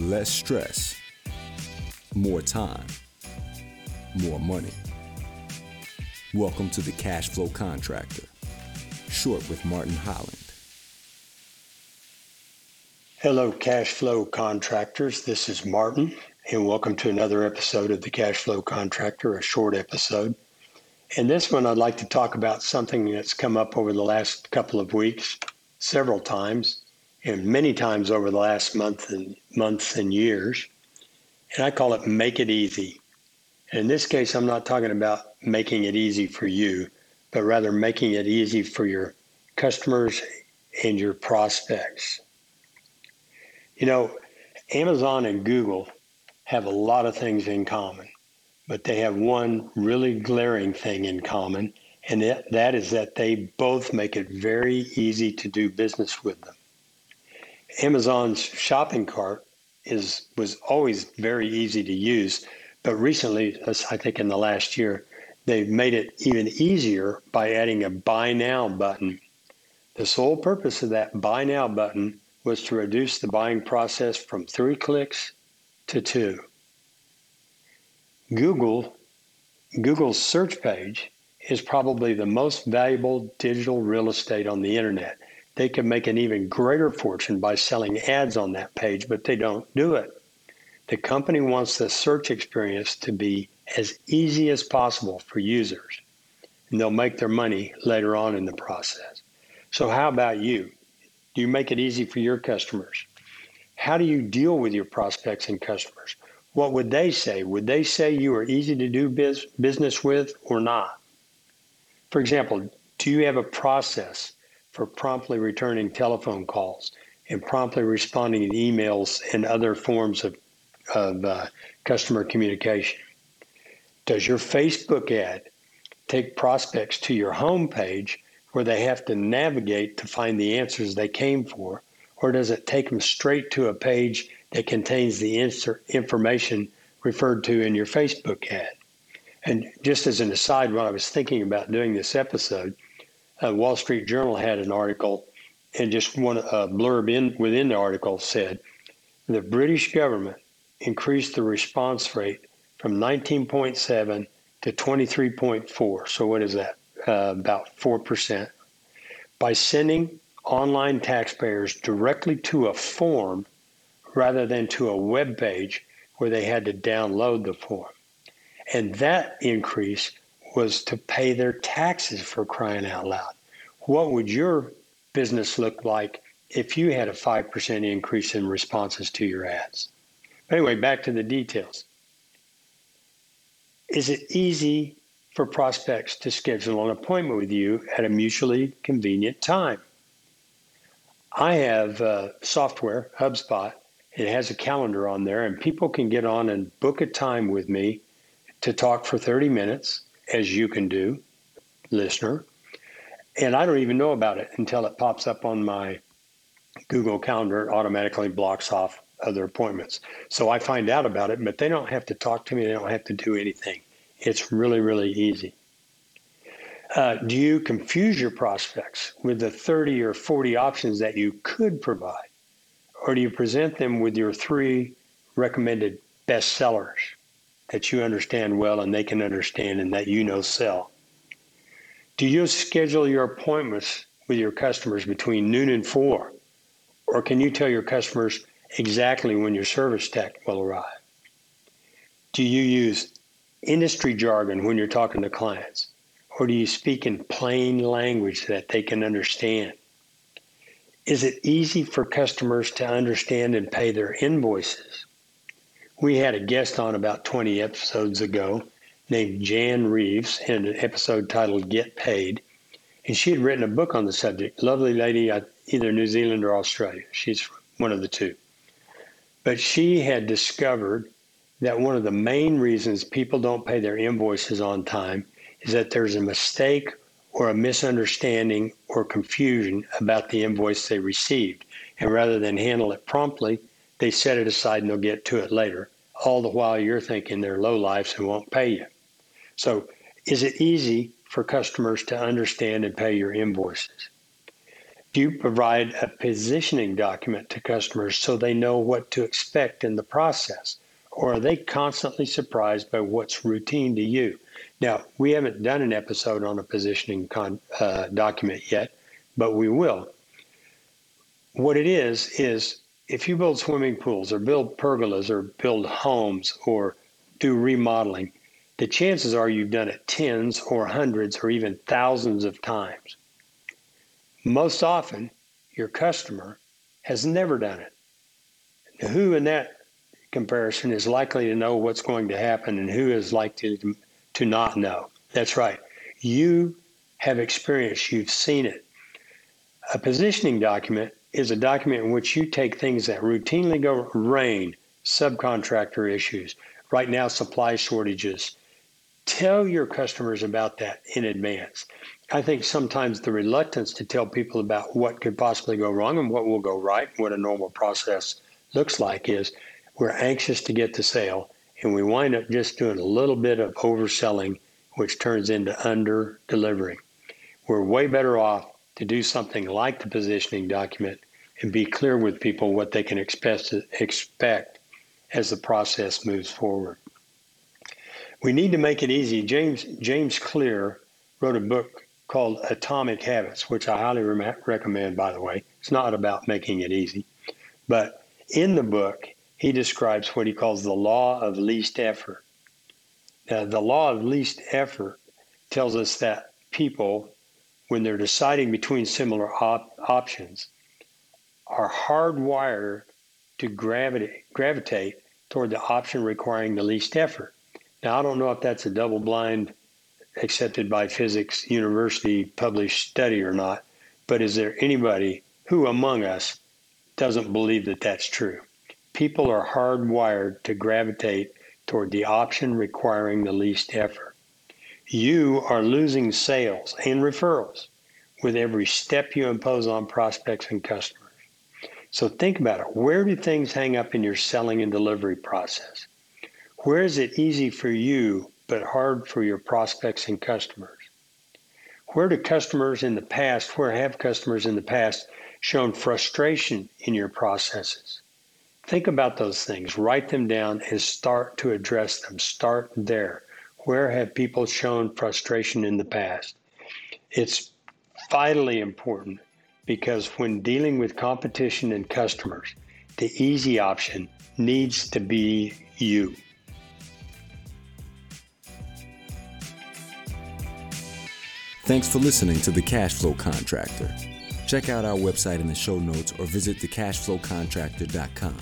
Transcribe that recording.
less stress, more time, more money. Welcome to the Cash Flow Contractor, short with Martin Holland. Hello, cash flow contractors. This is Martin, and welcome to another episode of the Cash Flow Contractor, a short episode. In this one, I'd like to talk about something that's come up over the last couple of weeks, several times, and many times over the last month and months and years. And I call it make it easy. And in this case, I'm not talking about making it easy for you, but rather making it easy for your customers and your prospects. You know, Amazon and Google have a lot of things in common, but they have one really glaring thing in common, and that is that they both make it very easy to do business with them. Amazon's shopping cart is was always very easy to use, but recently, I think in the last year, they've made it even easier by adding a buy now button. The sole purpose of that buy now button was to reduce the buying process from three clicks to two. Google Google's search page is probably the most valuable digital real estate on the internet. They can make an even greater fortune by selling ads on that page, but they don't do it. The company wants the search experience to be as easy as possible for users, and they'll make their money later on in the process. So, how about you? Do you make it easy for your customers? How do you deal with your prospects and customers? What would they say? Would they say you are easy to do biz- business with or not? For example, do you have a process for promptly returning telephone calls and promptly responding to emails and other forms of, of uh, customer communication? Does your Facebook ad take prospects to your homepage where they have to navigate to find the answers they came for? Or does it take them straight to a page that contains the insert information referred to in your Facebook ad? And just as an aside, when I was thinking about doing this episode, uh, Wall Street Journal had an article, and just one uh, blurb in within the article said the British government increased the response rate from 19.7 to 23.4. So what is that? uh, about 4%, by sending online taxpayers directly to a form rather than to a web page where they had to download the form. And that increase was to pay their taxes for crying out loud. What would your business look like if you had a 5% increase in responses to your ads? Anyway, back to the details. Is it easy for prospects to schedule an appointment with you at a mutually convenient time. I have uh, software, HubSpot. It has a calendar on there, and people can get on and book a time with me to talk for 30 minutes, as you can do, listener. And I don't even know about it until it pops up on my Google Calendar. Automatically blocks off other appointments. So I find out about it, but they don't have to talk to me. They don't have to do anything. It's really, really easy. Uh, do you confuse your prospects with the 30 or 40 options that you could provide? Or do you present them with your three recommended best sellers that you understand well and they can understand and that you know sell? Do you schedule your appointments with your customers between noon and four? Or can you tell your customers exactly when your service tech will arrive? Do you use industry jargon when you're talking to clients? Or do you speak in plain language that they can understand? Is it easy for customers to understand and pay their invoices? We had a guest on about 20 episodes ago named Jan Reeves in an episode titled Get Paid. And she had written a book on the subject. Lovely lady, either New Zealand or Australia. She's one of the two. But she had discovered that one of the main reasons people don't pay their invoices on time is that there's a mistake or a misunderstanding or confusion about the invoice they received. And rather than handle it promptly, they set it aside and they'll get to it later. All the while you're thinking they're low lives and won't pay you. So, is it easy for customers to understand and pay your invoices? Do you provide a positioning document to customers so they know what to expect in the process? Or are they constantly surprised by what's routine to you? Now, we haven't done an episode on a positioning con, uh, document yet, but we will. What it is, is if you build swimming pools or build pergolas or build homes or do remodeling, the chances are you've done it tens or hundreds or even thousands of times. Most often, your customer has never done it. Who in that comparison is likely to know what's going to happen and who is likely to, to not know? That's right. You have experience, you've seen it. A positioning document is a document in which you take things that routinely go rain, subcontractor issues, right now supply shortages. Tell your customers about that in advance. I think sometimes the reluctance to tell people about what could possibly go wrong and what will go right, what a normal process looks like, is we're anxious to get the sale and we wind up just doing a little bit of overselling, which turns into under delivering. We're way better off to do something like the positioning document and be clear with people what they can expect, expect as the process moves forward. We need to make it easy. James James Clear wrote a book called Atomic Habits, which I highly re- recommend, by the way. It's not about making it easy. But in the book, he describes what he calls the law of least effort. Now, the law of least effort tells us that people, when they're deciding between similar op- options, are hardwired to gravitate, gravitate toward the option requiring the least effort. Now, I don't know if that's a double blind accepted by Physics University published study or not, but is there anybody who among us doesn't believe that that's true? People are hardwired to gravitate toward the option requiring the least effort. You are losing sales and referrals with every step you impose on prospects and customers. So think about it. Where do things hang up in your selling and delivery process? Where is it easy for you but hard for your prospects and customers. Where do customers in the past, where have customers in the past shown frustration in your processes? Think about those things, write them down, and start to address them. Start there. Where have people shown frustration in the past? It's vitally important because when dealing with competition and customers, the easy option needs to be you. Thanks for listening to The Cash Flow Contractor. Check out our website in the show notes or visit thecashflowcontractor.com.